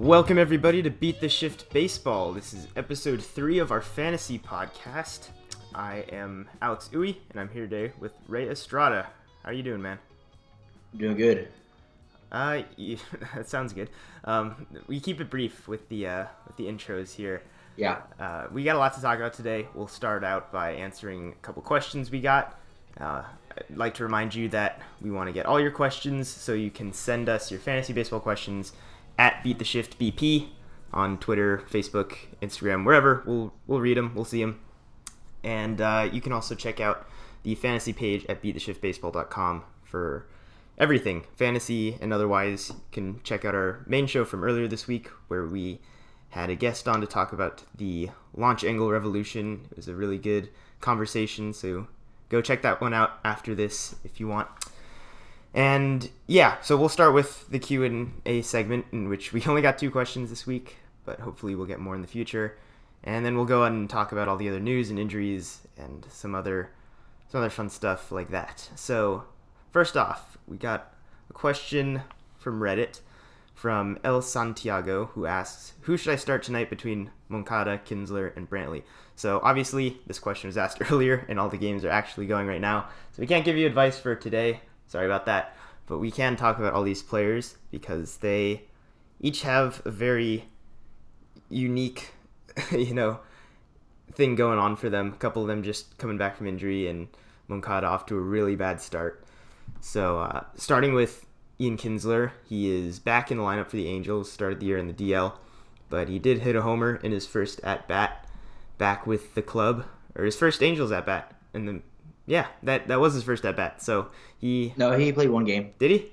Welcome, everybody, to Beat the Shift Baseball. This is episode three of our fantasy podcast. I am Alex Uwe, and I'm here today with Ray Estrada. How are you doing, man? Doing good. Uh, yeah, that sounds good. Um, we keep it brief with the uh, with the intros here. Yeah. Uh, we got a lot to talk about today. We'll start out by answering a couple questions we got. Uh, I'd like to remind you that we want to get all your questions, so you can send us your fantasy baseball questions at Beat the Shift BP on Twitter, Facebook, Instagram, wherever. We'll we'll read them. We'll see them. And uh, you can also check out the fantasy page at beattheshiftbaseball.com for everything fantasy and otherwise. You can check out our main show from earlier this week where we had a guest on to talk about the launch angle revolution. It was a really good conversation, so go check that one out after this if you want. And yeah, so we'll start with the Q and A segment in which we only got two questions this week, but hopefully we'll get more in the future. And then we'll go on and talk about all the other news and injuries and some other some other fun stuff like that. So, first off, we got a question from Reddit from El Santiago who asks, "Who should I start tonight between Moncada, Kinsler, and Brantley?" So, obviously, this question was asked earlier, and all the games are actually going right now. So, we can't give you advice for today. Sorry about that, but we can talk about all these players because they each have a very unique, you know, thing going on for them. A couple of them just coming back from injury, and Moncada off to a really bad start. So, uh, starting with Ian Kinsler, he is back in the lineup for the Angels. Started the year in the DL, but he did hit a homer in his first at bat back with the club, or his first Angels at bat. And then, yeah, that that was his first at bat. So he No, he played one game. did he?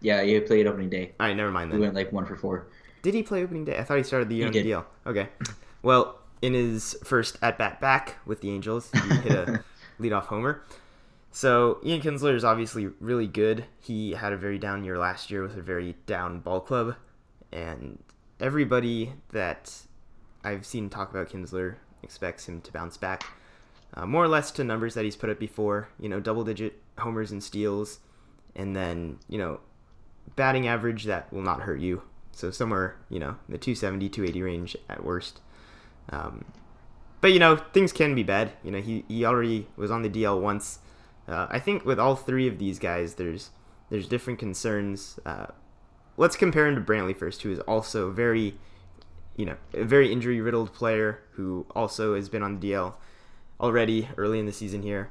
Yeah, he played opening day. All right, never mind then. He went like one for four. Did he play opening day? I thought he started the year on the DL. Okay. Well, in his first at bat back with the Angels, he hit a leadoff homer. So Ian Kinsler is obviously really good. He had a very down year last year with a very down ball club, and everybody that I've seen talk about Kinsler expects him to bounce back, uh, more or less to numbers that he's put up before. You know, double digit homers and steals, and then you know, batting average that will not hurt you. So somewhere you know the 270, 280 range at worst. Um, but you know things can be bad. You know he, he already was on the DL once. Uh, I think with all three of these guys, there's there's different concerns. Uh, let's compare him to Brantley first, who is also very, you know, a very injury riddled player who also has been on the DL already early in the season here.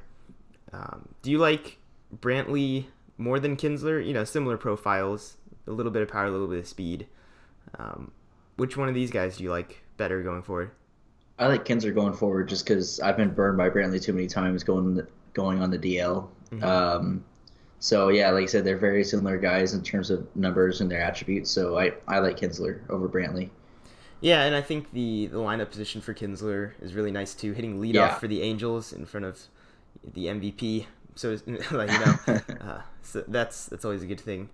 Um, do you like Brantley more than Kinsler? You know, similar profiles, a little bit of power, a little bit of speed. Um, which one of these guys do you like better going forward? I like Kinsler going forward just because I've been burned by Brantley too many times going going on the DL. Mhm. Um, so yeah, like I said, they're very similar guys in terms of numbers and their attributes. So I, I like Kinsler over Brantley. Yeah, and I think the the lineup position for Kinsler is really nice too, hitting leadoff Yeah. for the Angels in front of the MVP. So like you know, uh, so that's that's always a good thing.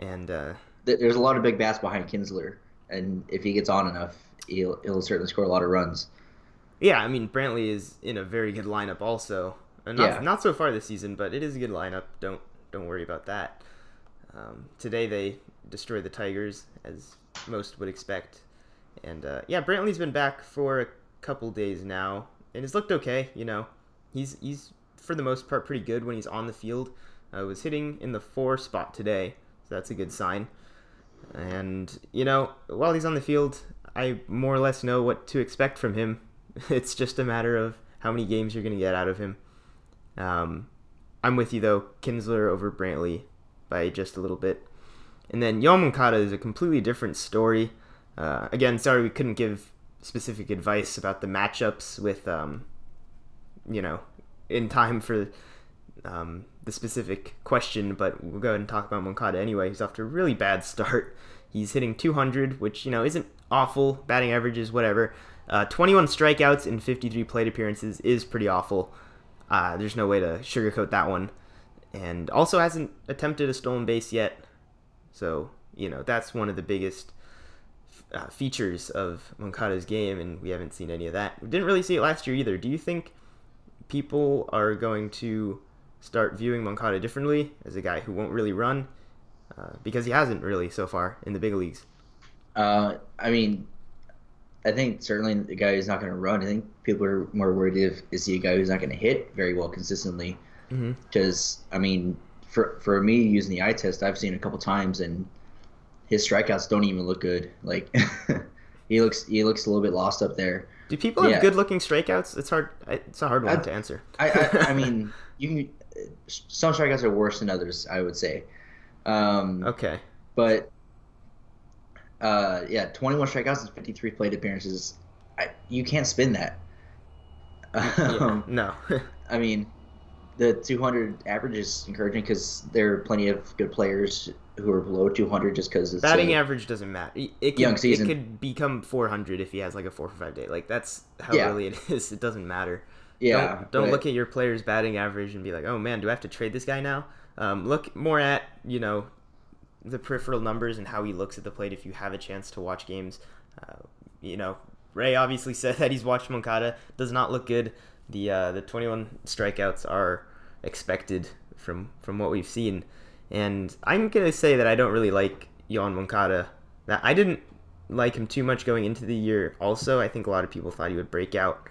And uh, There's a lot of big bats behind Kinsler, and if he gets on enough, he'll he'll certainly score a lot of runs. yeah, I mean Brantley is in a very good lineup also. Uh, not Yeah. not so far this season, but it is a good lineup. Don't don't worry about that. Um, today they destroyed the Tigers as most would expect, and uh, yeah, Brantley's been back for a couple days now, and has looked okay. You know, he's he's for the most part pretty good when he's on the field. Uh, was hitting in the four spot today, so that's a good sign. And you know, while he's on the field, I more or less know what to expect from him. It's just a matter of how many games you're going to get out of him. Um, I'm with you though, Kinsler over Brantley by just a little bit. And then Yoel Moncada is a completely different story. Uh, again, sorry we couldn't give specific advice about the matchups with, um, you know, in time for um, the specific question, but we'll go ahead and talk about Moncada anyway. He's off to a really bad start. He's hitting 200, which, you know, isn't awful. Batting averages, whatever. Uh, 21 strikeouts in 53 plate appearances is pretty awful. Uh, there's no way to sugarcoat that one. And also hasn't attempted a stolen base yet. So, you know, that's one of the biggest uh, features of Moncada's game, and we haven't seen any of that. We didn't really see it last year either. Do you think people are going to start viewing Moncada differently as a guy who won't really run? Uh, because he hasn't really so far in the big leagues. Uh, I mean, I think certainly the guy who's not going to run. I think people are more worried if is he a guy who's not going to hit very well consistently. Because I mean, for for me using the eye test, I've seen a couple times, and his strikeouts don't even look good. Like he looks he looks a little bit lost up there. Do people have Yeah. good looking strikeouts? It's hard. It's a hard one I- to answer. I I, I mean, you can some strikeouts are worse than others. I would say. Um, Okay. But uh, yeah, 21 strikeouts and 53 plate appearances. I, you can't spin that. Yeah. Um, no. I mean, the 200 average is encouraging because there are plenty of good players who are below 200 just because it's Batting a, average doesn't matter. It it could, Young It season. could become 400 if he has like a four for five day. Like that's how Yeah. early it is. It doesn't matter. yeah. Don't, don't look at your player's batting average and be like, oh man, do I have to trade this guy now? Um, look more at you know the peripheral numbers and how he looks at the plate. If you have a chance to watch games, uh, you know Ray obviously said that he's watched Moncada. Does not look good. The uh, the 21 strikeouts are expected from from what we've seen, and I'm gonna say that I don't really like Yoan Moncada. That I didn't like him too much going into the year. Also, I think a lot of people thought he would break out.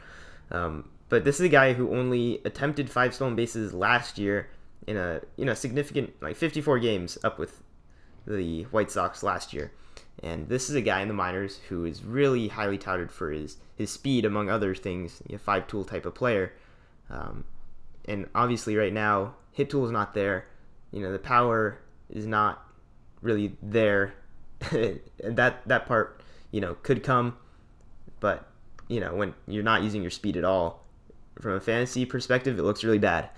Um, but this is a guy who only attempted five stolen bases last year in a you know significant like 54 games up with the White Sox last year. And this is a guy in the minors who is really highly touted for his his speed, among other things, a five tool type of player. Um, and obviously, right now, hit tool is not there. You know, the power is not really there. and that that part, you know, could come, but you know, when you're not using your speed at all, from a fantasy perspective, it looks really bad.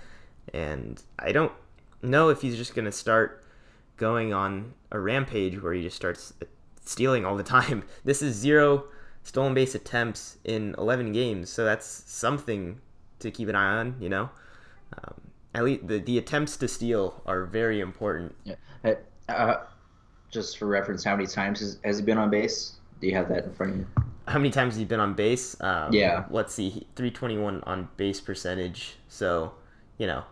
And I don't know if he's just gonna start going on a rampage where he just starts stealing all the time. This is zero stolen base attempts in 11 games, so that's something to keep an eye on, you know? Um, at least the, the attempts to steal are very important. Yeah. Uh, just for reference, how many times has, has he been on base? Do you have that in front of you? How many times has he been on base? Um, Yeah. Let's see, 321 on base percentage. So, you know,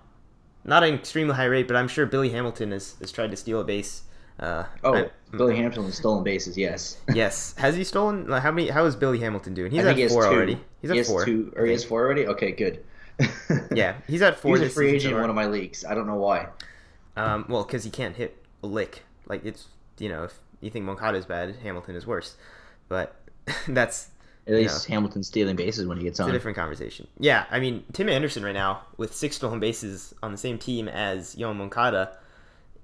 not an extremely high rate, but I'm sure Billy Hamilton has, has tried to steal a base. Uh, Oh, I- Billy Hamilton has stolen bases. Yes. yes. Has he stolen? Like, how many? How is Billy Hamilton doing? He's I at four already. He's at he four. two, or he has four already. Okay, good. Yeah, he's at four. He's a this free agent in one of my leagues. I don't know why. Um, well, because he can't hit a lick. Like it's you know, if you think Moncada is bad, Hamilton is worse. But that's At least Hamilton's stealing bases when he gets it's a different conversation. Yeah, I mean Tim Anderson right now with six stolen bases on the same team as Yoan Moncada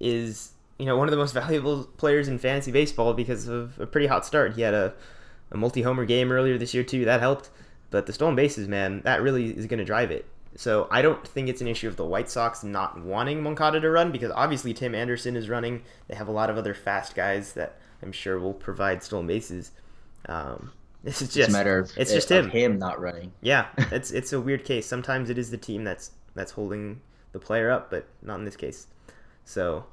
is you know one of the most valuable players in fantasy baseball because of a pretty hot start. He had a, a multi-homer game earlier this year too. That helped. But the stolen bases, man, that really is going to drive it. So I don't think it's an issue of the White Sox not wanting Moncada to run because obviously Tim Anderson is running. They have a lot of other fast guys that I'm sure will provide stolen bases. Um, this is It's just a matter of it's just him. him not running. Yeah, it's it's a weird case. Sometimes it is the team that's that's holding the player up, but not in this case. So,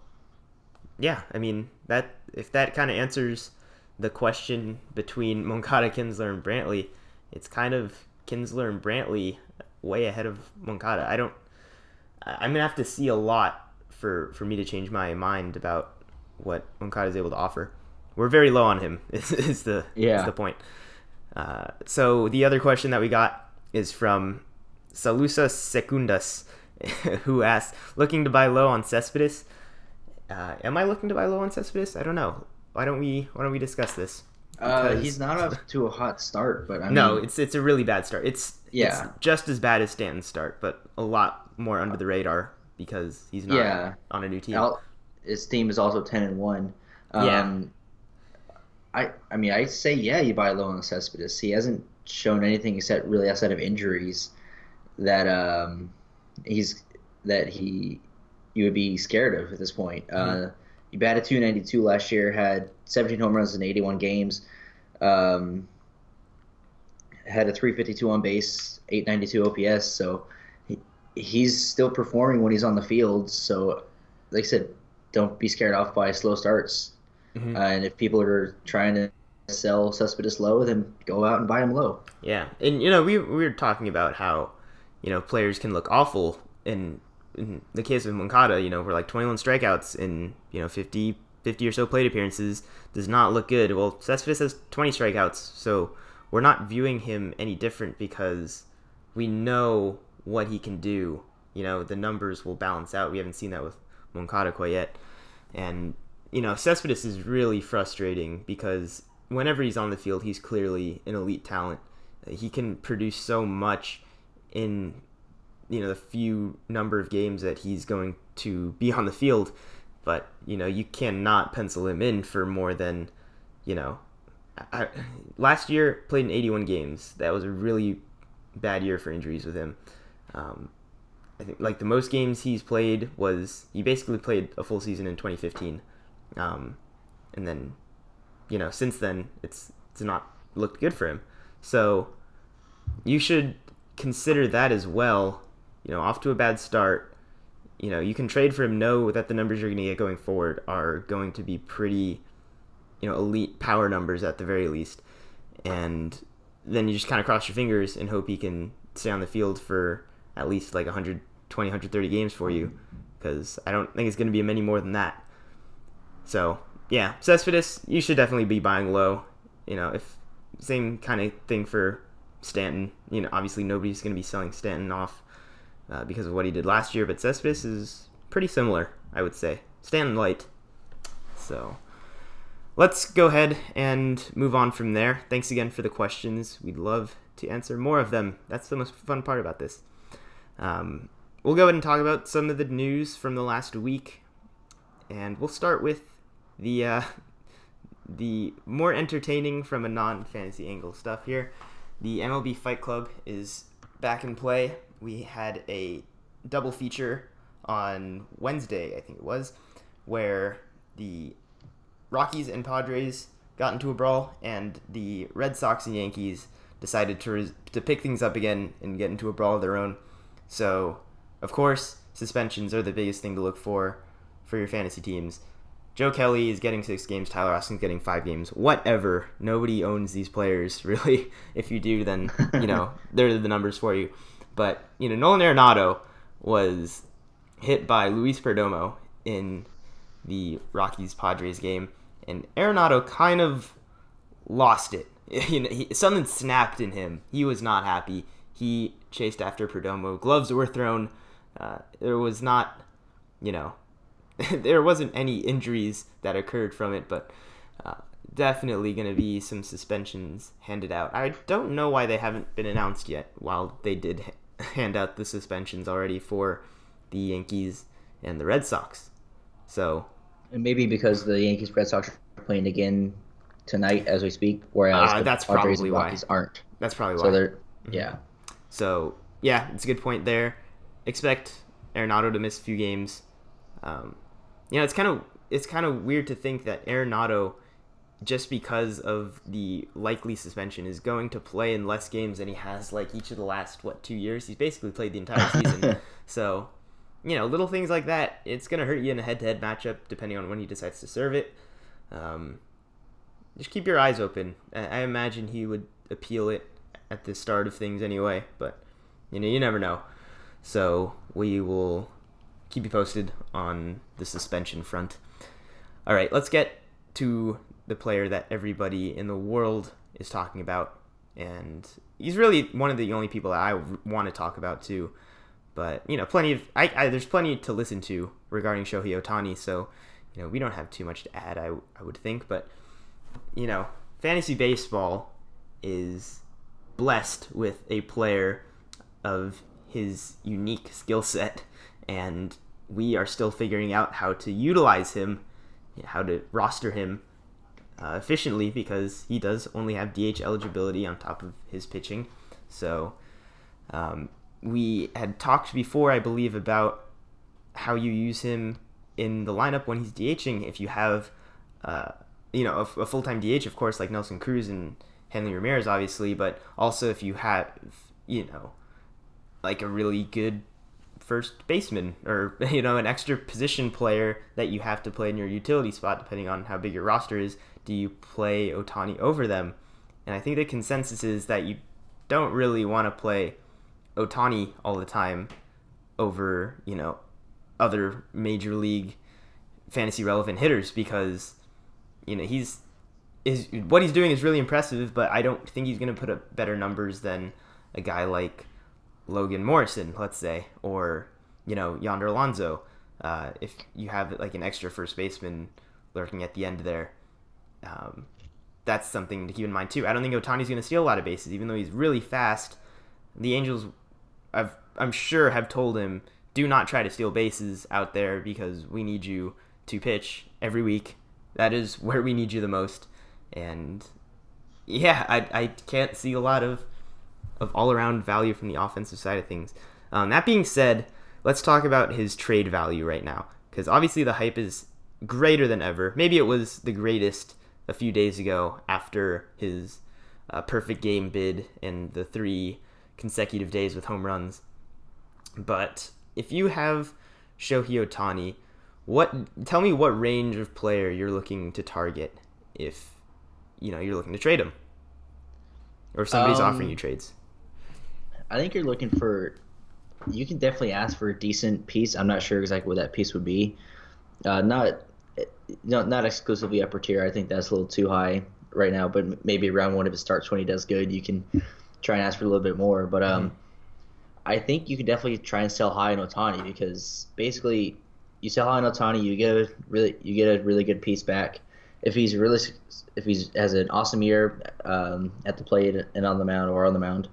yeah, I mean that if that kind of answers the question between Moncada, Kinsler, and Brantley, it's kind of Kinsler and Brantley way ahead of Moncada. I don't. I'm gonna have to see a lot for for me to change my mind about what Moncada is able to offer. We're very low on him. Is, is the is Yeah. the point. Uh, so the other question that we got is from Salusa Secundas, who asked, "Looking to buy low on Cespedes? Uh, am I looking to buy low on Cespedes? I don't know. Why don't we Why don't we discuss this? Uh, he's not off to a hot start, but I mean, no, it's it's a really bad start. It's Yeah. it's just as bad as Stanton's start, but a lot more under the radar because he's not Yeah. on a new team. Al- his team is also ten and one. Um, Yeah. I I mean I say yeah you buy low on Cespedes. He hasn't shown anything except really outside of injuries that um he's that he you would be scared of at this point. Mm-hmm. Uh, he batted 292 last year, had 17 home runs in 81 games. Um, had a 352 on base, 892 OPS. So he, he's still performing when he's on the field. So, like I said, don't be scared off by slow starts. Mhm. Uh, and if people are trying to sell Cespedes low, then go out and buy him low. Yeah, and you know we we were talking about how you know players can look awful in in the case of Moncada. You know, we're like 21 strikeouts in you know 50 50 or so plate appearances, does not look good. Well, Cespedes has 20 strikeouts, so we're not viewing him any different because we know what he can do. You know, the numbers will balance out. We haven't seen that with Moncada quite yet. And, you know, Cespedes is really frustrating because whenever he's on the field, he's clearly an elite talent. He can produce so much in, you know, the few number of games that he's going to be on the field. But, you know, you cannot pencil him in for more than, you know, I, last year played in 81 games. That was a really bad year for injuries with him. Um, I think like the most games he's played was he basically played a full season in 2015, um, and then you know since then it's it's not looked good for him. So you should consider that as well. You know, off to a bad start. You know, you can trade for him. Know that the numbers you're going to get going forward are going to be pretty, you know, elite power numbers at the very least, and then you just kind of cross your fingers and hope he can stay on the field for at least like 120, 130 games for you, because I don't think it's going to be many more than that. So yeah, Cespedes, you should definitely be buying low. You know, if same kind of thing for Stanton. You know, obviously nobody's going to be selling Stanton off uh, because of what he did last year, but Cespedes is pretty similar, I would say. Stand light. So let's go ahead and move on from there. Thanks again for the questions. We'd love to answer more of them. That's the most fun part about this. Um, we'll go ahead and talk about some of the news from the last week, and we'll start with the uh, the more entertaining from a non-fantasy angle stuff here. The MLB Fight Club is back in play. We had a double feature on Wednesday, I think it was, where the Rockies and Padres got into a brawl, and the Red Sox and Yankees decided to res- to pick things up again and get into a brawl of their own. So, of course, suspensions are the biggest thing to look for for your fantasy teams. Joe Kelly is getting six games. Tyler Austin's getting five games. Whatever. Nobody owns these players, really. If you do, then you know they're the numbers for you. But you know, Nolan Arenado was hit by Luis Perdomo in the Rockies Padres game, and Arenado kind of lost it. You know, he, something snapped in him. He was not happy. He chased after Perdomo. Gloves were thrown. Uh, there was not, you know, there wasn't any injuries that occurred from it, but uh, definitely going to be some suspensions handed out. I don't know why they haven't been announced yet, while they did hand out the suspensions already for the Yankees and the Red Sox. So, and maybe because the Yankees Red Sox are playing again tonight as we speak, whereas uh, that's Padres probably and why. Aren't. That's probably why. So they're yeah. So yeah, it's a good point there. Expect Arenado to miss a few games. Um, you know, it's kind of it's kind of weird to think that Arenado, just because of the likely suspension, is going to play in less games than he has like each of the last what two years. He's basically played the entire season. so, you know, little things like that, it's gonna hurt you in a head-to-head matchup depending on when he decides to serve it. Um, just keep your eyes open. I, I imagine he would appeal it at the start of things anyway, but you know, you never know. So we will keep you posted on the suspension front. All right, let's get to the player that everybody in the world is talking about, and he's really one of the only people that I want to talk about too. But you know, plenty of I, I there's plenty to listen to regarding Shohei Ohtani, so you know we don't have too much to add. I I would think, but you know, fantasy baseball is blessed with a player of his unique skill set, and we are still figuring out how to utilize him, how to roster him uh, efficiently because he does only have DH eligibility on top of his pitching. So um, we had talked before, I believe, about how you use him in the lineup when he's DHing. If you have, uh, you know, a, a full time DH, of course, like Nelson Cruz and Hanley Ramirez, obviously, but also if you have, you know, like a really good first baseman or you know an extra position player that you have to play in your utility spot depending on how big your roster is do you play Ohtani over them and I think the consensus is that you don't really want to play Ohtani all the time over you know other major league fantasy relevant hitters because you know he's is what he's doing is really impressive, but I don't think he's going to put up better numbers than a guy like Logan Morrison, let's say, or you know Yonder Alonso. Uh, if you have like an extra first baseman lurking at the end there, um, that's something to keep in mind too. I don't think Ohtani's going to steal a lot of bases, even though he's really fast. The Angels, I've, I'm sure, have told him do not try to steal bases out there because we need you to pitch every week. That is where we need you the most. And yeah, I, I can't see a lot of of all around value from the offensive side of things. Um, that being said, let's talk about his trade value right now because obviously the hype is greater than ever. Maybe it was the greatest a few days ago after his uh, perfect game bid and the three consecutive days with home runs. But if you have Shohei Ohtani, what tell me what range of player you're looking to target if you know you're looking to trade him or if somebody's um, offering you trades. I think you're looking for. You can definitely ask for a decent piece. I'm not sure exactly what that piece would be. Uh, not, not not exclusively upper tier. I think that's a little too high right now. But maybe around one if it starts when he does good, you can try and ask for a little bit more. But um, mm-hmm. I think you can definitely try and sell high in Ohtani because basically, you sell high in Ohtani, you get a really you get a really good piece back. If he's really if he's has an awesome year um, at the plate and on the mound or on the mound,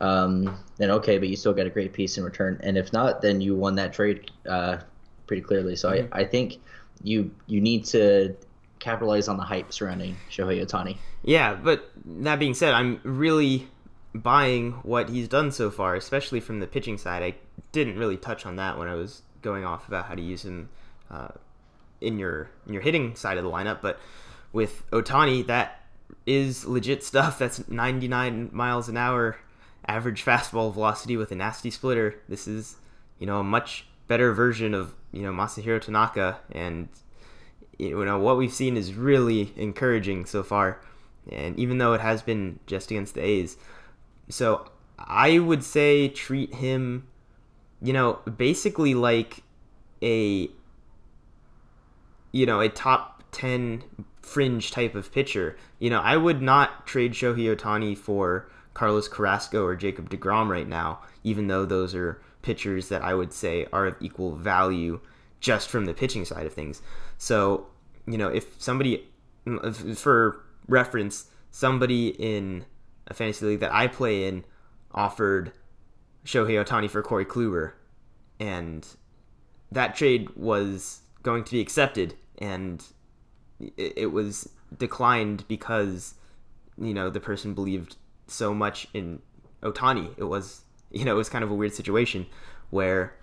um, then okay, but you still get a great piece in return. And if not, then you won that trade uh, pretty clearly. So mm-hmm. I, I think you you need to capitalize on the hype surrounding Shohei Ohtani. Yeah, but that being said, I'm really buying what he's done so far, especially from the pitching side. I didn't really touch on that when I was going off about how to use him uh, in your in your hitting side of the lineup, but with Ohtani, that is legit stuff. That's 99 miles an hour average fastball velocity with a nasty splitter. This is, you know, a much better version of, you know, Masahiro Tanaka. And, you know, what we've seen is really encouraging so far. And even though it has been just against the A's. So I would say treat him, you know, basically like a, you know, a top 10 fringe type of pitcher. You know, I would not trade Shohei Ohtani for Carlos Carrasco or Jacob DeGrom right now, even though those are pitchers that I would say are of equal value just from the pitching side of things. So, you know, if somebody, for reference, somebody in a fantasy league that I play in offered Shohei Ohtani for Corey Kluber, and that trade was going to be accepted, and it was declined because you know the person believed so much in Ohtani. It was you know it was kind of a weird situation where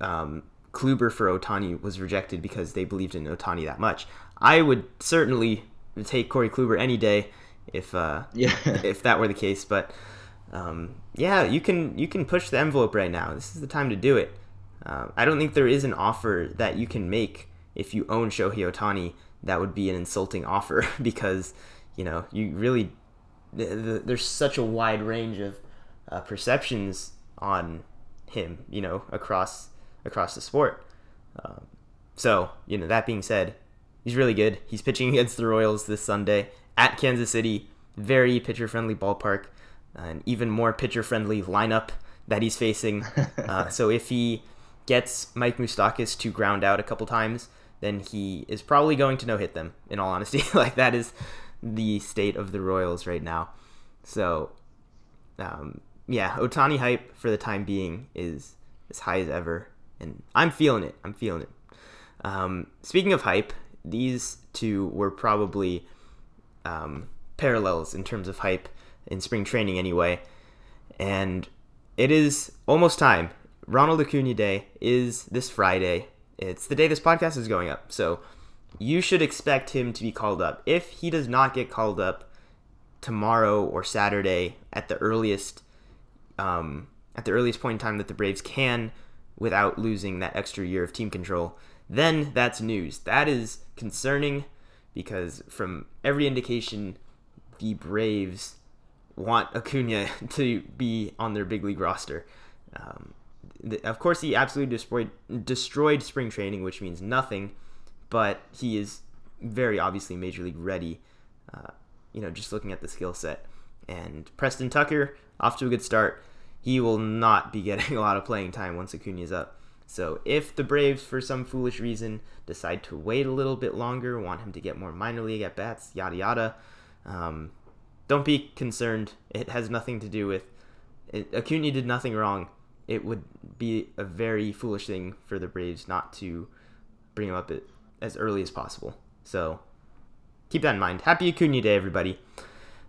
um, Kluber for Ohtani was rejected because they believed in Ohtani that much. I would certainly take Corey Kluber any day if uh, yeah. if that were the case. But um, yeah, you can you can push the envelope right now. This is the time to do it. Uh, I don't think there is an offer that you can make if you own Shohei Ohtani that would be an insulting offer because you know you really the, the, there's such a wide range of uh, perceptions on him, you know, across across the sport. Um, so, you know, that being said, he's really good. He's pitching against the Royals this Sunday at Kansas City. Very pitcher friendly ballpark, an even more pitcher friendly lineup that he's facing. Uh, so if he gets Mike Moustakas to ground out a couple times, then he is probably going to no hit them. In all honesty, like that is the state of the Royals right now. So, um, yeah, Ohtani hype for the time being is as high as ever, and I'm feeling it. I'm feeling it. Um, speaking of hype, these two were probably um, parallels in terms of hype in spring training, anyway. And it is almost time. Ronald Acuna Day is this Friday. It's the day this podcast is going up. So you should expect him to be called up. If he does not get called up tomorrow or Saturday at the earliest, um, at the earliest point in time that the Braves can, without losing that extra year of team control, then that's news. That is concerning because from every indication, the Braves want Acuna to be on their big league roster. Um, of course, he absolutely destroyed destroyed spring training, which means nothing but he is very obviously major league ready. Uh, you know, just looking at the skill set. And Preston Tucker, off to a good start. He will not be getting a lot of playing time once Acuna is up. So if the Braves, for some foolish reason, decide to wait a little bit longer, want him to get more minor league at bats, yada yada, um, don't be concerned. It has nothing to do with it, Acuna did nothing wrong. It would be a very foolish thing for the Braves not to bring him up as early as possible. So keep that in mind. Happy Acuna Day, everybody.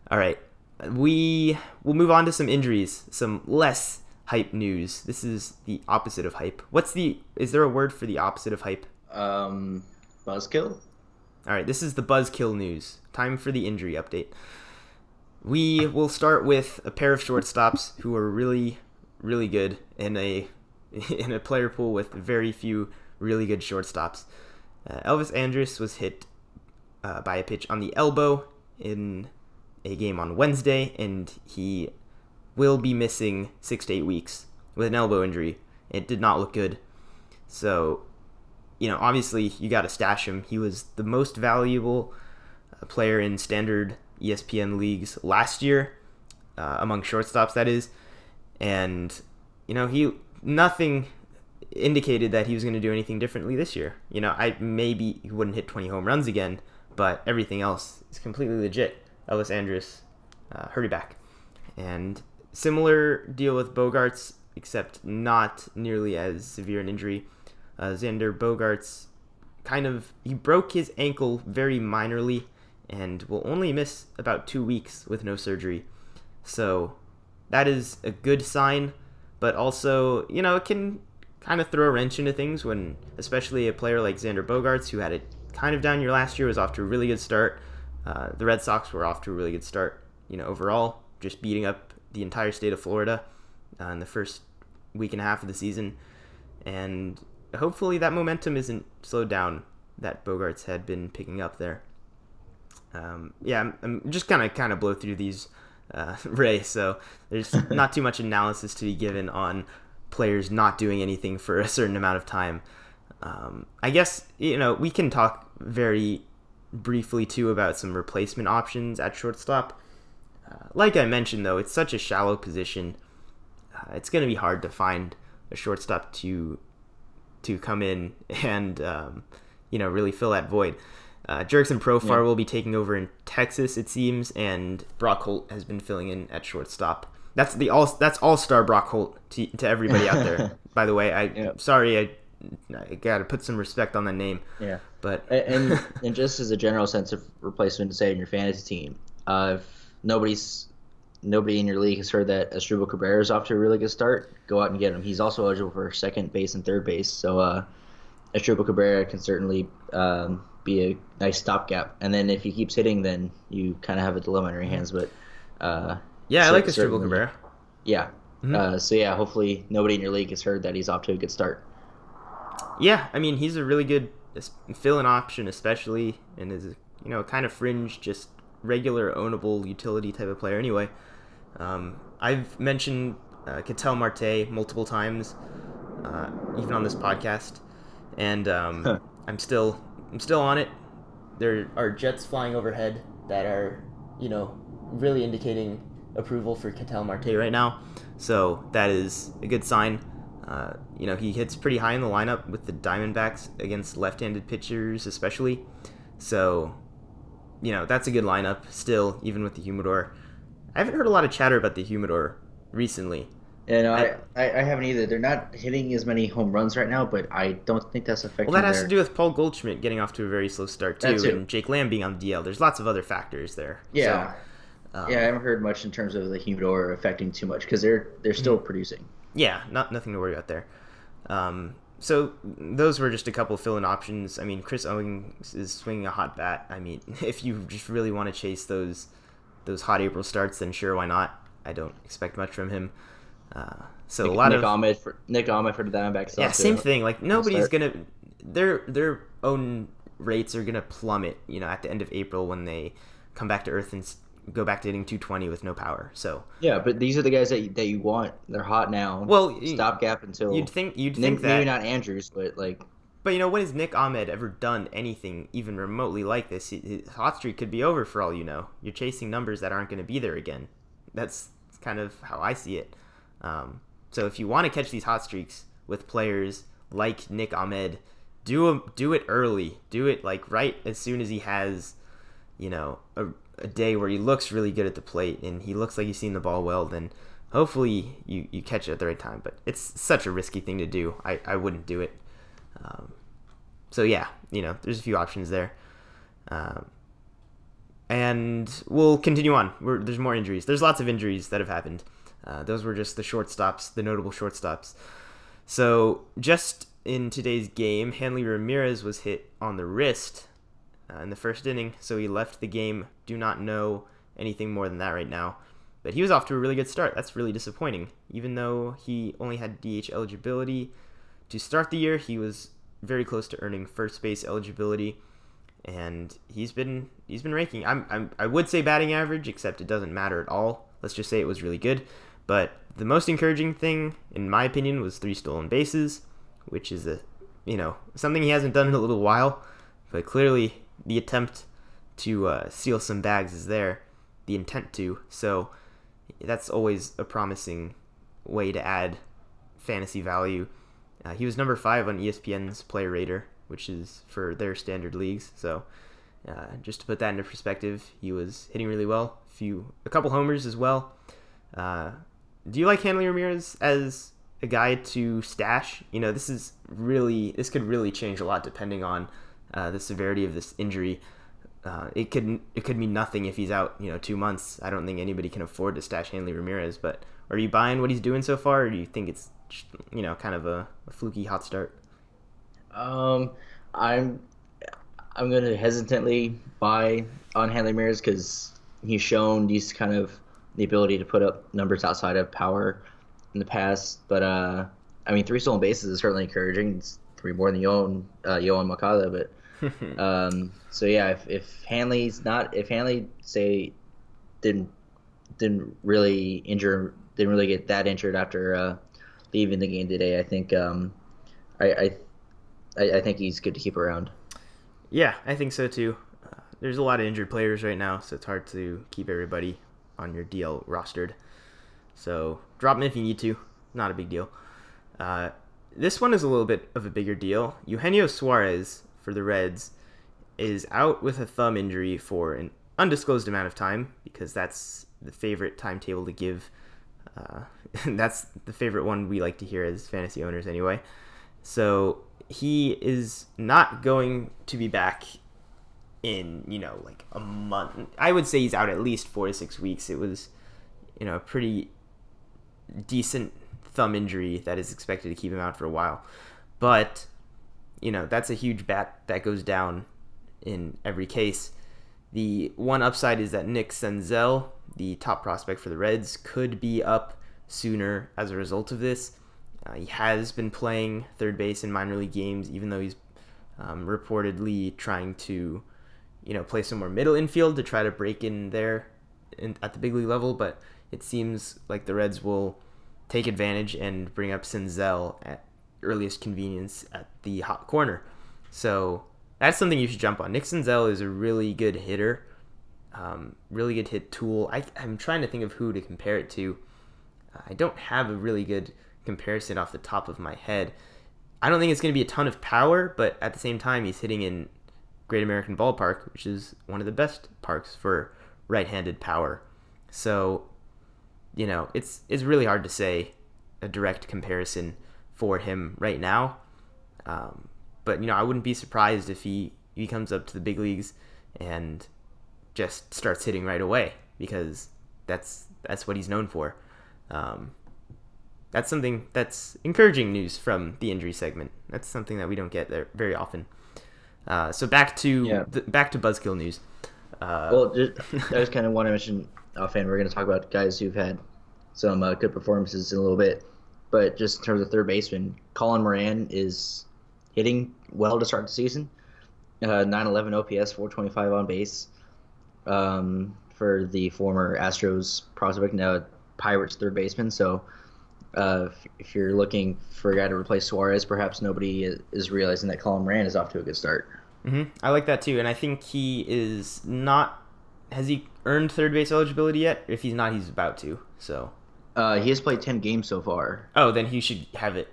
All right, we will move on to some injuries, some less hype news. This is the opposite of hype. What's the? Is there a word for the opposite of hype? Um, buzzkill. All right, this is the buzzkill news. Time for the injury update. We will start with a pair of shortstops who are really, really good in a in a player pool with very few really good shortstops. Uh, Elvis Andrus was hit uh, by a pitch on the elbow in a game on Wednesday, and he will be missing six to eight weeks with an elbow injury. It did not look good. So, you know, obviously you got to stash him. He was the most valuable uh, player in standard ESPN leagues last year, uh, among shortstops, that is. And, you know, he nothing indicated that he was going to do anything differently this year. You know, I maybe he wouldn't hit 20 home runs again, but everything else is completely legit. Elvis Andrus, uh, hurry back. And similar deal with Bogaerts, except not nearly as severe an injury. Uh, Xander Bogaerts kind of he broke his ankle very minorly and will only miss about two weeks with no surgery. So that is a good sign, but also, you know, it can kind of throw a wrench into things when, especially a player like Xander Bogaerts who had it kind of down year last year, was off to a really good start. Uh, the Red Sox were off to a really good start, you know, overall, just beating up the entire state of Florida uh, in the first week and a half of the season. And hopefully that momentum isn't slowed down that Bogaerts had been picking up there um, yeah, I'm, I'm just kind of kind of blow through these, uh, Ray. So there's not too much analysis to be given on players not doing anything for a certain amount of time. Um, I guess you know we can talk very briefly too about some replacement options at shortstop. Uh, like I mentioned, though, it's such a shallow position. Uh, it's going to be hard to find a shortstop to to come in and um, you know really fill that void. Uh, and Profar yeah. will be taking over in Texas, it seems, and Brock Holt has been filling in at shortstop. That's the all. That's all star Brock Holt to, to everybody out there. by the way, I yep. sorry, I, I got to put some respect on the name. Yeah, but and, and, just as a general sense of replacement to say in your fantasy team, uh, if nobody's nobody in your league has heard that Asdrubal Cabrera is off to a really good start, go out and get him. He's also eligible for second base and third base, so uh, Asdrubal Cabrera can certainly um, be a nice stopgap. And then if he keeps hitting, then you kind of have a dilemma in your hands. But uh, yeah, I like Asdrubal Cabrera. Yeah. Mm-hmm. Uh, so yeah, hopefully nobody in your league has heard that he's off to a good start. Yeah, I mean he's a really good fill-in option, especially and is you know kind of fringe, just regular ownable utility type of player. Anyway, um, I've mentioned uh, Ketel Marte multiple times, uh, even on this podcast, and um, I'm still I'm still on it. There are jets flying overhead that are, you know, really indicating approval for Ketel Marte right now. So that is a good sign. Uh, you know, he hits pretty high in the lineup with the Diamondbacks against left-handed pitchers, especially. So, you know, that's a good lineup still, even with the humidor. I haven't heard a lot of chatter about the humidor recently. Yeah, no, I, I, I, haven't either. They're not hitting as many home runs right now, but I don't think that's affecting. Well, that has their... to do with Paul Goldschmidt getting off to a very slow start too, and Jake Lamb being on the DL. There's lots of other factors there. Yeah, so, um, yeah, I haven't heard much in terms of the humidor affecting too much because they're they're still mm-hmm. producing. Yeah, not nothing to worry about there. Um, so those were just a couple fill-in options. I mean, Chris Owings is swinging a hot bat. I mean, if you just really want to chase those those hot April starts, then sure, why not? I don't expect much from him. Uh, so Nick, a lot Nick of Ahmed for Nick Ahmed for the Diamondbacks. Yeah, same thing. Like nobody's gonna their their own rates are gonna plummet. You know, at the end of April when they come back to Earth and go back to hitting 220 with no power. So yeah, but these are the guys that you, that you want. They're hot now. Well, stopgap until you'd think you'd maybe, think that maybe not Andrus, but like But you know, when has Nick Ahmed ever done anything even remotely like this? His hot streak could be over for all you know. You're chasing numbers that aren't going to be there again. That's kind of how I see it. Um, so if you want to catch these hot streaks with players like Nick Ahmed, do a, do it early. Do it like right as soon as he has, you know, a, a day where he looks really good at the plate and he looks like he's seen the ball well. Then hopefully you, you catch it at the right time. But it's such a risky thing to do. I, I wouldn't do it. Um, so yeah, you know, there's a few options there. Um, and we'll continue on. We're, there's more injuries. There's lots of injuries that have happened. Uh, those were just the shortstops, the notable shortstops. So just in today's game, Hanley Ramirez was hit on the wrist uh, in the first inning, so he left the game. Do not know anything more than that right now. But he was off to a really good start. That's really disappointing. Even though he only had DH eligibility to start the year, he was very close to earning first base eligibility, and he's been he's been raking. I'm, I'm I would say batting average, except it doesn't matter at all. Let's just say it was really good. But the most encouraging thing, in my opinion, was three stolen bases, which is a you know something he hasn't done in a little while. But clearly, the attempt to uh, steal some bags is there, the intent to. So that's always a promising way to add fantasy value uh, he was number five on ESPN's Player Rater, which is for their standard leagues. So, uh, just to put that into perspective, he was hitting really well. A few, a couple homers as well. Uh, do you like Hanley Ramirez as a guy to stash? You know, this is really this could really change a lot depending on uh, the severity of this injury. Uh, it could it could mean nothing if he's out, you know, two months. I don't think anybody can afford to stash Hanley Ramirez. But are you buying what he's doing so far, or do you think it's you know, kind of a, a fluky hot start? Um, I'm I'm gonna hesitantly buy on Hanley Ramirez because he's shown these kind of the ability to put up numbers outside of power in the past. But uh, I mean, three stolen bases is certainly encouraging. It's three more than Yoan uh, Yoan Moncada, but um, so yeah, if, if Hanley's not if Hanley say didn't didn't really injure didn't really get that injured after uh, leaving the game today. I think um, I, I I think he's good to keep around. Yeah, I think so too. Uh, there's a lot of injured players right now, so it's hard to keep everybody on your DL rostered. So drop him if you need to. Not a big deal. Uh, this one is a little bit of a bigger deal. Eugenio Suarez for the Reds is out with a thumb injury for an undisclosed amount of time because that's the favorite timetable to give uh, that's the favorite one we like to hear as fantasy owners, anyway. So he is not going to be back in you know like a month. I would say he's out at least four to six weeks. It was you know a pretty decent thumb injury that is expected to keep him out for a while, but you know that's a huge bat that goes down in every case. The one upside is that Nick Senzel the top prospect for the Reds, could be up sooner as a result of this. Uh, he has been playing third base in minor league games, even though he's um, reportedly trying to, you know, play some more middle infield to try to break in there in, at the big league level. But it seems like the Reds will take advantage and bring up Senzel at earliest convenience at the hot corner. So that's something you should jump on. Nick Senzel is a really good hitter um, really good hit tool. I, I'm trying to think of who to compare it to. I don't have a really good comparison off the top of my head. I don't think it's going to be a ton of power, but at the same time, he's hitting in Great American Ballpark, which is one of the best parks for right-handed power. So, you know, it's it's really hard to say a direct comparison for him right now. Um, but you know, I wouldn't be surprised if he he comes up to the big leagues and just starts hitting right away because that's that's what he's known for. Um, that's something that's encouraging news from the injury segment. That's something that we don't get there very often. Uh, so back to yeah. the, back to Buzzkill news. Uh, well, just, I just kind of want to mention offhand. We're going to talk about guys who've had some uh, good performances in a little bit, but just in terms of third baseman, Colin Moran is hitting well to start the season. Uh, 911 OPS, 425 on base um, for the former Astros prospect, now Pirates third baseman. So uh, if, if you're looking for a guy to replace Suarez, perhaps nobody is, realizing that Colin Moran is off to a good start. hmm I like that too, and I think he is not. Has he earned third base eligibility yet? If he's not, he's about to. So, Uh, he has played 10 games so far. oh, then he should have it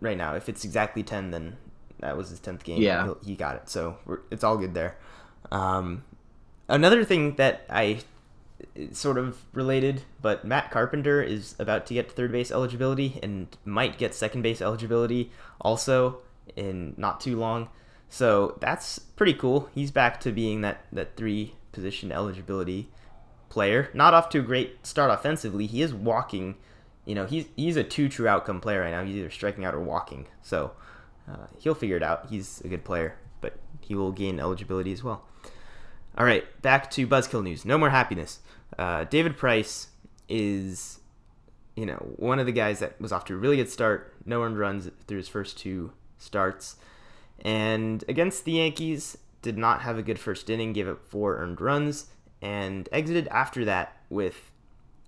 right now. If it's exactly ten, then that was his tenth game. Yeah. He'll- he got it. So we're, it's all good there. Um, another thing that I sort of related, but Matt Carpenter is about to get third base eligibility and might get second base eligibility also in not too long. So that's pretty cool. He's back to being that, that three position eligibility player. Not off to a great start offensively. He is walking. You know, he's he's a two true outcome player right now. He's either striking out or walking. So uh, he'll figure it out. He's a good player, but he will gain eligibility as well. All right, back to Buzzkill news. No more happiness. Uh, David Price is, you know, one of the guys that was off to a really good start. No earned runs through his first two starts, and against the Yankees, did not have a good first inning. Gave up four earned runs and exited after that with,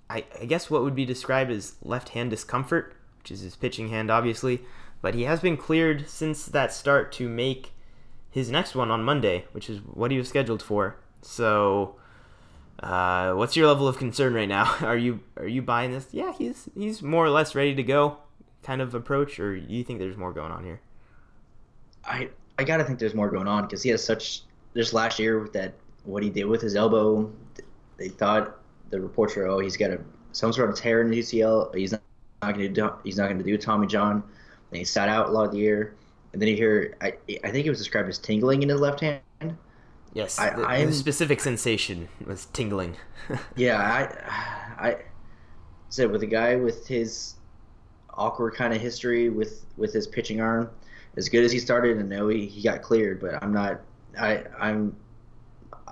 I, I guess, what would be described as left hand discomfort, which is his pitching hand, obviously. But he has been cleared since that start to make his next one on Monday, which is what he was scheduled for. So, uh, what's your level of concern right now? Are you are you buying this? Yeah, he's he's more or less ready to go, kind of approach, or you think there's more going on here? I I gotta think there's more going on because he has such. Just last year with that what he did with his elbow, they thought the reports were oh he's got a some sort of tear in the UCL. He's not, not going to do he's not going to do Tommy John. And he sat out a lot of the year, and then you hear I I think it was described as tingling in his left hand. Yes, I- the, the specific sensation was tingling. Yeah, I I said with a guy with his awkward kind of history with with his pitching arm, as good as he started, and know he, he got cleared, but I'm not. I I'm.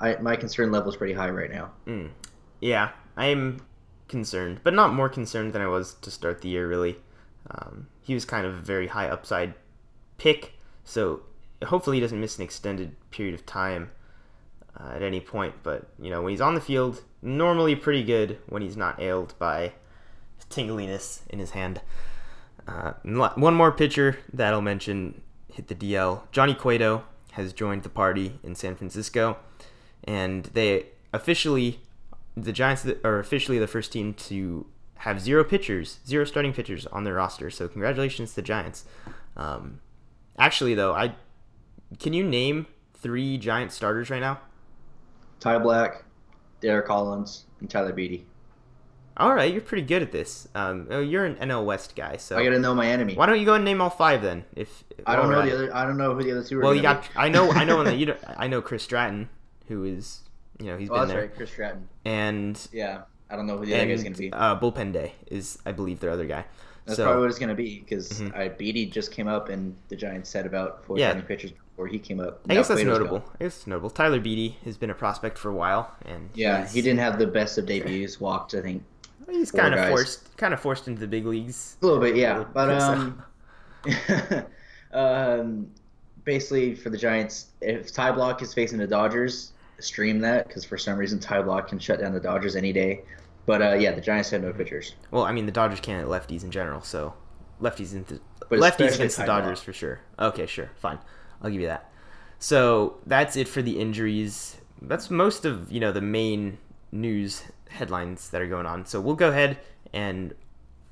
I, my concern level is pretty high right now. Mm. Yeah, I'm concerned, but not more concerned than I was to start the year, really. Um, he was kind of a very high upside pick, so hopefully he doesn't miss an extended period of time uh, at any point. But, you know, when he's on the field, normally pretty good when he's not ailed by tingliness in his hand. Uh, one more pitcher that I'll mention hit the DL. Johnny Cueto has joined the party in San Francisco, and they officially, the Giants are officially the first team to have zero pitchers, zero starting pitchers on their roster. So congratulations to the Giants. Um, actually, though, I can you name three Giant starters right now? Ty Blach, Derek Collins, and Tyler Beede. All right, you're pretty good at this. Um, oh, you're an NL West guy, so I gotta know my enemy. why don't you go and name all five then? If I don't know we're the other. I don't know who the other two are. Well, you got. I know. I know. That you. Don't, I know Chris Stratton, who is, you know, he's. Oh, been that's there, right, Chris Stratton. and Yeah, I don't know who the other guy's and gonna be. uh, bullpen day is, I believe, their other guy. That's so probably what it's gonna be because Mhm. I Beede just came up and the Giants said about four Yeah. starting pitchers before he came up. I guess that's notable. gone. I guess it's notable. Tyler Beede has been a prospect for a while, and Yeah, he didn't have the best of debuts. Walked, I think, He's kind of guys. forced, kind of forced into the big leagues. a little bit. Yeah, but um, um, basically for the Giants, if Ty Blach is facing the Dodgers, stream that because for some reason Ty Blach can shut down the Dodgers any day. But uh, yeah, the Giants have no pitchers. Well, I mean, the Dodgers can't lefties in general, so lefties into lefties against the Dodgers Blach. for sure. Okay, sure, fine, I'll give you that. So that's it for the injuries. That's most of you know the main news headlines that are going on. So we'll go ahead and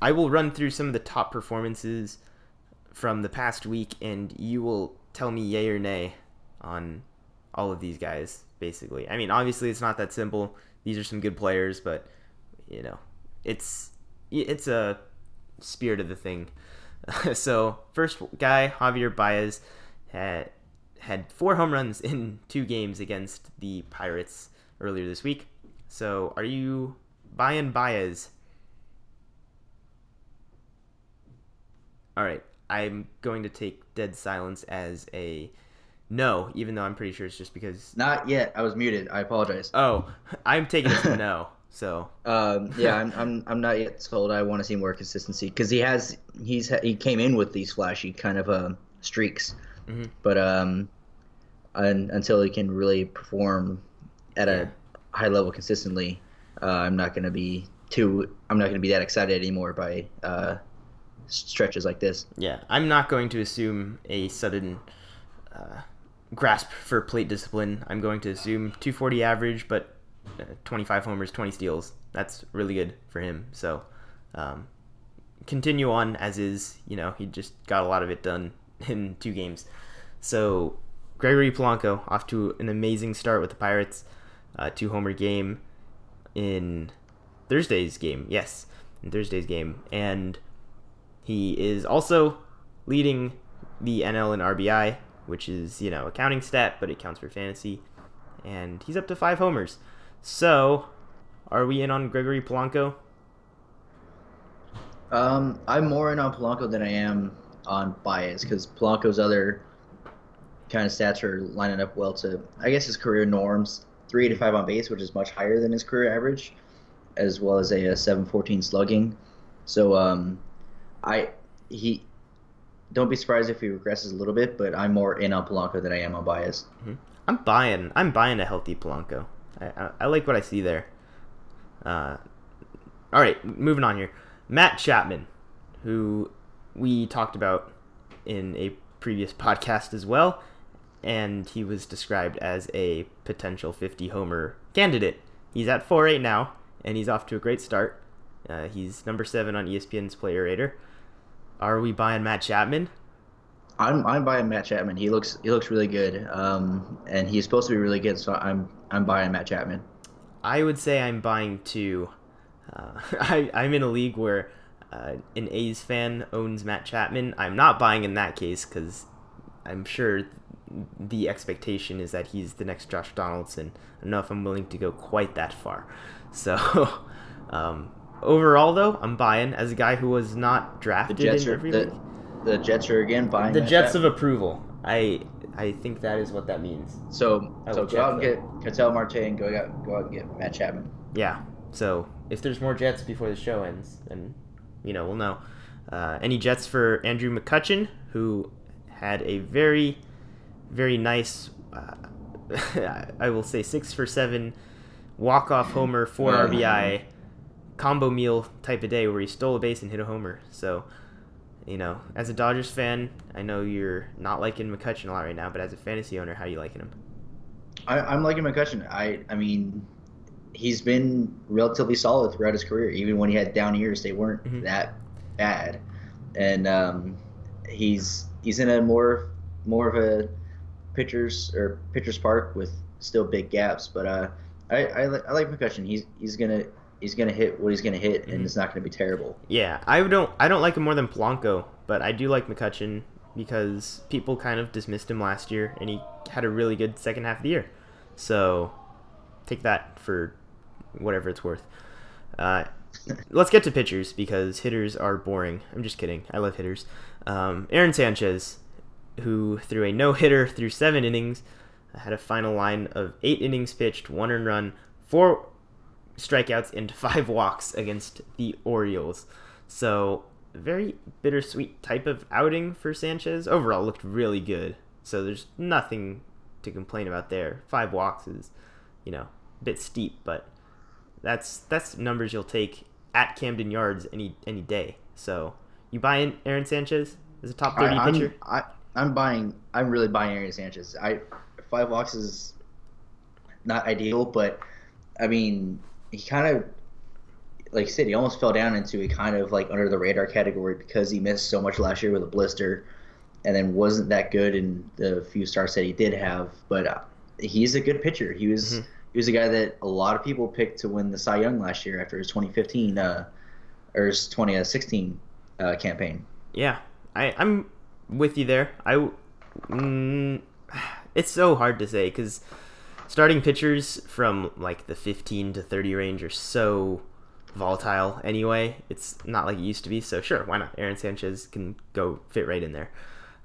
I will run through some of the top performances from the past week, and you will tell me yay or nay on all of these guys. Basically, I mean, obviously it's not that simple. These are some good players, but you know, it's it's a spirit of the thing. so first guy, Javier Baez, had had four home runs in two games against the Pirates earlier this week. So are you buying Baez? All right, I'm going to take dead silence as a no, even though I'm pretty sure it's just because. Not yet. I was muted. I apologize. Oh, I'm taking it as a no. So Um, yeah, I'm, I'm I'm not yet sold. I want to see more consistency because he has he's he came in with these flashy kind of uh, streaks, Mhm. but um, un, until he can really perform at Yeah. a high level consistently, uh, I'm not gonna be too I'm not gonna be that excited anymore by uh, stretches like this. Yeah, I'm not going to assume a sudden uh, grasp for plate discipline. I'm going to assume 240 average, but uh, 25 homers, 20 steals. That's really good for him. So um, continue on as is. You know, he just got a lot of it done in two games. So Gregory Polanco off to an amazing start with the Pirates. Uh, two homer game in Thursday's game. Yes, in Thursday's game. And he is also leading the NL in RBI, which is, you know, a counting stat, but it counts for fantasy. And he's up to five homers. So, are we in on Gregory Polanco? Um, I'm more in on Polanco than I am on Baez because Polanco's other kind of stats are lining up well to, I guess, his career norms. 385 on base, which is much higher than his career average, as well as a, a 714 slugging. So, um, I he don't be surprised if he regresses a little bit, but I'm more in on Polanco than I am on Baez. Mm-hmm. I'm buying. I'm buying a healthy Polanco. I, I, I like what I see there. Uh, all right, moving on here. Matt Chapman, who we talked about in a previous podcast as well, and he was described as a potential 50 homer candidate. He's at 4-8 now, and he's off to a great start. Uh, he's number seven on ESPN's Player Rater. Are we buying Matt Chapman? I'm I'm buying Matt Chapman. He looks he looks really good, um, and he's supposed to be really good. So I'm I'm buying Matt Chapman. I would say I'm buying two. Uh, I I'm in a league where uh, an A's fan owns Matt Chapman. I'm not buying in that case because I'm sure the expectation is that he's the next Josh Donaldson. I don't know if I'm willing to go quite that far. So, um, overall, though, I'm buying as a guy who was not drafted The Jets in are every the, the Jets are again buying The Jets of approval. I I think that is what that means. So I so go out and get Ketel Marte and go out go out and get Matt Chapman. Yeah. So if there's more Jets before the show ends, then you know we'll know. Uh, any Jets for Andrew McCutchen, who had a very, very nice, uh, I will say six for seven, walk off homer, four. RBI, combo meal type of day where he stole a base and hit a homer. So, you know, as a Dodgers fan, I know you're not liking McCutchen a lot right now, but as a fantasy owner, how are you liking him? I, I'm liking McCutchen. I I mean, he's been relatively solid throughout his career. Even when he had down years, they weren't Mhm. that bad. And um, he's he's in a more more of a pitchers or pitchers park with still big gaps. But uh, I I, I like McCutchen. He's he's gonna he's gonna hit what he's gonna hit, and it's not gonna be terrible. Yeah, I don't I don't like him more than Polanco, but I do like McCutchen because people kind of dismissed him last year and he had a really good second half of the year. So take that for whatever it's worth. Uh, let's get to pitchers because hitters are boring. I'm just kidding. I love hitters. Um, Aaron Sanchez, who threw a no hitter through seven innings, had a final line of eight innings pitched, one earned run, four strikeouts, and five walks against the Orioles. So, very bittersweet type of outing for Sanchez. Overall, looked really good. So, there's nothing to complain about there. Five walks is, you know, a bit steep, but that's that's numbers you'll take at Camden Yards any any day. So, you buy in Aaron Sanchez as a top 30 I, pitcher? I'm, I, I'm buying. I'm really buying Aaron Sanchez. I five walks is not ideal, but I mean, he kind of, like I said, he almost fell down into a kind of like under the radar category because he missed so much last year with a blister, and then wasn't that good in the few starts that he did have. But uh, he's a good pitcher. He was. Mhm. He was a guy that a lot of people picked to win the Cy Young last year after his 2015 uh, or his 2016 uh, campaign. Yeah, I, I'm with you there. I, mm, it's so hard to say because starting pitchers from like the 15 to 30 range are so volatile anyway. It's not like it used to be. So sure, why not? Aaron Sanchez can go fit right in there.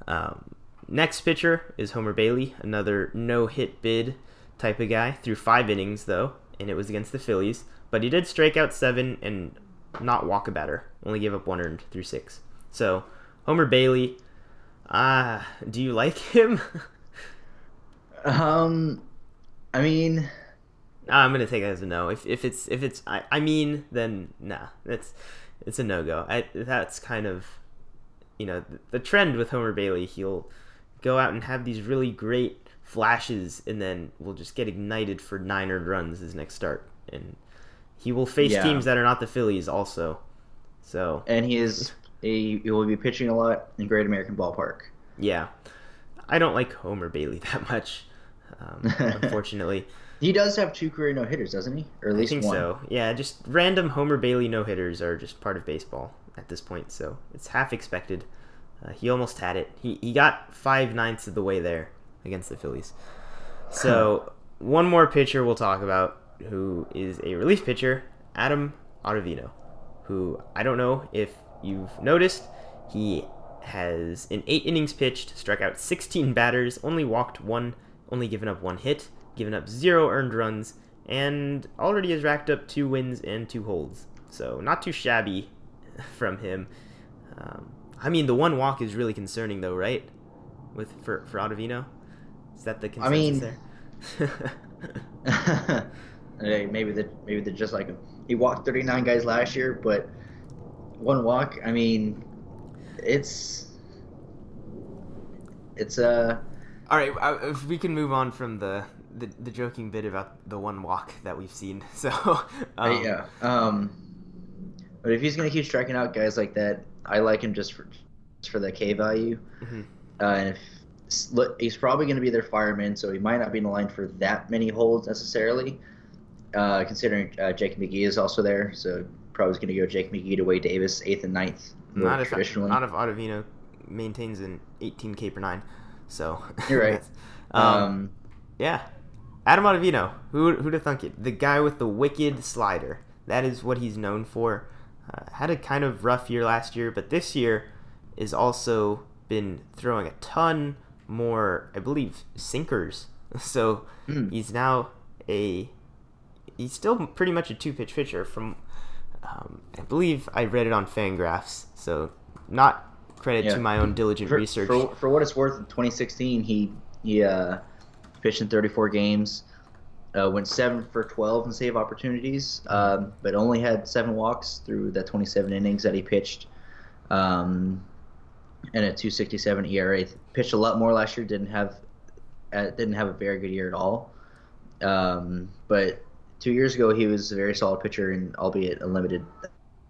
Um, next pitcher is Homer Bailey, another no hit bid type of guy. Through five innings though, and it was against the Phillies. But he did strike out seven and not walk a batter. Only gave up one earned through six. So Homer Bailey, ah, do you like him? Um, I mean, I'm gonna take it as a no. If if it's if it's I, I mean then nah, that's it's a no go. I that's kind of you know the, the trend with Homer Bailey. He'll go out and have these really great flashes, and then we'll just get ignited for nine earned runs his next start, and he will face Yeah. teams that are not the Phillies also. So And he is a, he will be pitching a lot in Great American Ballpark. yeah, I don't like Homer Bailey that much, um, unfortunately. He does have two career no hitters, doesn't he? Or at I least think one. so. Yeah, just random Homer Bailey no hitters are just part of baseball at this point, so it's half expected. Uh, he almost had it. He he got five ninths of the way there against the Phillies. So one more pitcher we'll talk about, who is a relief pitcher, Adam Ottavino, who I don't know if you've noticed, he has in eight innings pitched, struck out 16 batters, only walked one, only given up one hit, given up zero earned runs, and already has racked up two wins and two holds. So not too shabby from him. Um, I mean, the one walk is really concerning, though, right? With for for Ottavino, is that the concern? I mean- there? Maybe they maybe they're just like him. He walked 39 guys last year, but one walk. I mean, it's it's uh All right, uh, if we can move on from the, the the joking bit about the one walk that we've seen. So, um, yeah. Um, but if he's gonna keep striking out guys like that, I like him just for just for the K value. mhm. Uh, and if look, he's probably going to be their fireman, so he might not be in the line for that many holds necessarily. Uh, considering uh, Jake McGee is also there, so probably going to go Jake McGee to Wade Davis, eighth and ninth, not if traditionally. not if Ottavino maintains an 18k per nine. So You're right. um, um, yeah, Adam Ottavino. Who who'd have thunk it? The guy with the wicked slider. That is what he's known for. Uh, had a kind of rough year last year, but this year is also been throwing a ton more, I believe, sinkers. So Mm. he's now a he's still pretty much a two pitch pitcher. From um, I believe I read it on Fangraphs, so not credit Yeah. to my own diligent for, research. For, for what it's worth, in 2016, he he uh, pitched in 34 games, uh, went seven for 12 in save opportunities, um, but only had seven walks through the 27 innings that he pitched, um, and a 2.67 ERA. Pitched a lot more last year. Didn't have uh, didn't have a very good year at all. Um, but two years ago, he was a very solid pitcher, and albeit a limited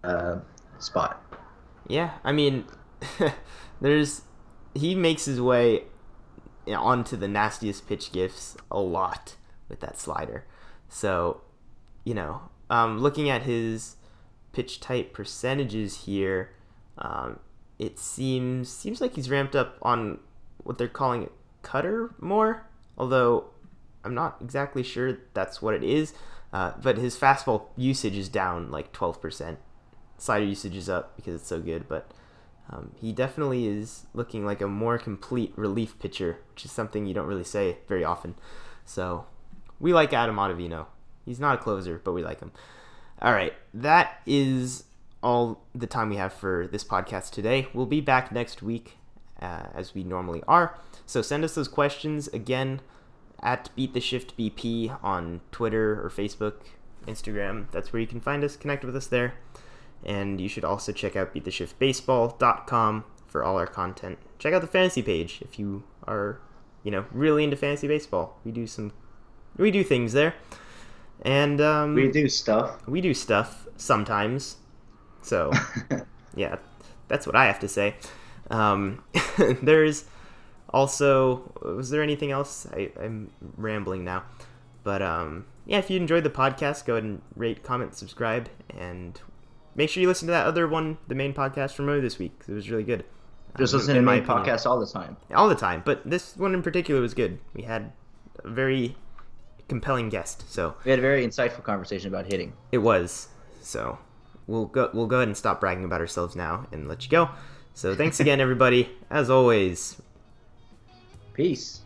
uh, spot. Yeah, I mean, there's he makes his way onto the nastiest pitch gifts a lot with that slider. So, you know, um, looking at his pitch type percentages here, um, it seems seems like he's ramped up on what they're calling it cutter more. Although I'm not exactly sure that's what it is. Uh, but his fastball usage is down like 12%. Slider usage is up because it's so good, but um, he definitely is looking like a more complete relief pitcher, which is something you don't really say very often. So we like Adam Ottavino. He's not a closer, but we like him. All right, that is all the time we have for this podcast today. We'll be back next week uh, as we normally are. So send us those questions again at Beat the Shift BP on Twitter or Facebook, Instagram. That's where you can find us. Connect with us there. And you should also check out beattheshiftbaseball.com for all our content. Check out the fantasy page if you are, you know, really into fantasy baseball. We do some, we do things there, and um, We do stuff. we do stuff sometimes. So yeah, that's what I have to say. Um, there's also, was there anything else? I, I'm rambling now, but um, yeah, if you enjoyed the podcast, go ahead and rate, comment, subscribe, and make sure you listen to that other one, the main podcast from earlier this week. 'cause it was really good. Just Um, listen to in my podcast all the time. all the time, but this one in particular was good. We had a very compelling guest, so We had a very insightful conversation about hitting. it was. So we'll go we'll go ahead and stop bragging about ourselves now and let you go. So thanks again everybody. As always, Peace.